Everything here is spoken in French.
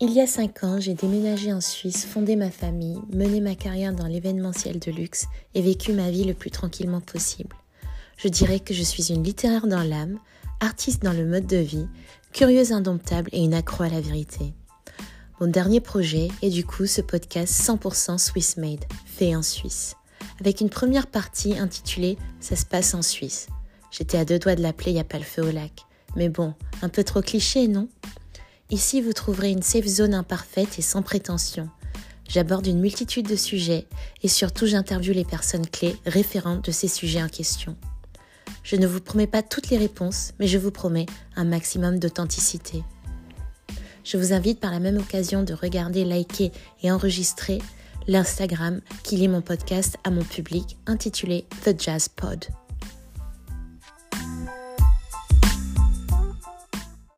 Il y a cinq ans, j'ai déménagé en Suisse, fondé ma famille, mené ma carrière dans l'événementiel de luxe et vécu ma vie le plus tranquillement possible. Je dirais que je suis une littéraire dans l'âme, artiste dans le mode de vie, curieuse indomptable et une accro à la vérité. Mon dernier projet est du coup ce podcast 100% Swiss Made, fait en Suisse, avec une première partie intitulée Ça se passe en Suisse. J'étais à deux doigts de l'appeler Y a pas le feu au lac. Mais bon, un peu trop cliché, non? Ici, vous trouverez une safe zone imparfaite et sans prétention. J'aborde une multitude de sujets et surtout j'interviewe les personnes clés référentes de ces sujets en question. Je ne vous promets pas toutes les réponses, mais je vous promets un maximum d'authenticité. Je vous invite par la même occasion de regarder, liker et enregistrer l'Instagram qui lit mon podcast à mon public intitulé The Jazz Pod.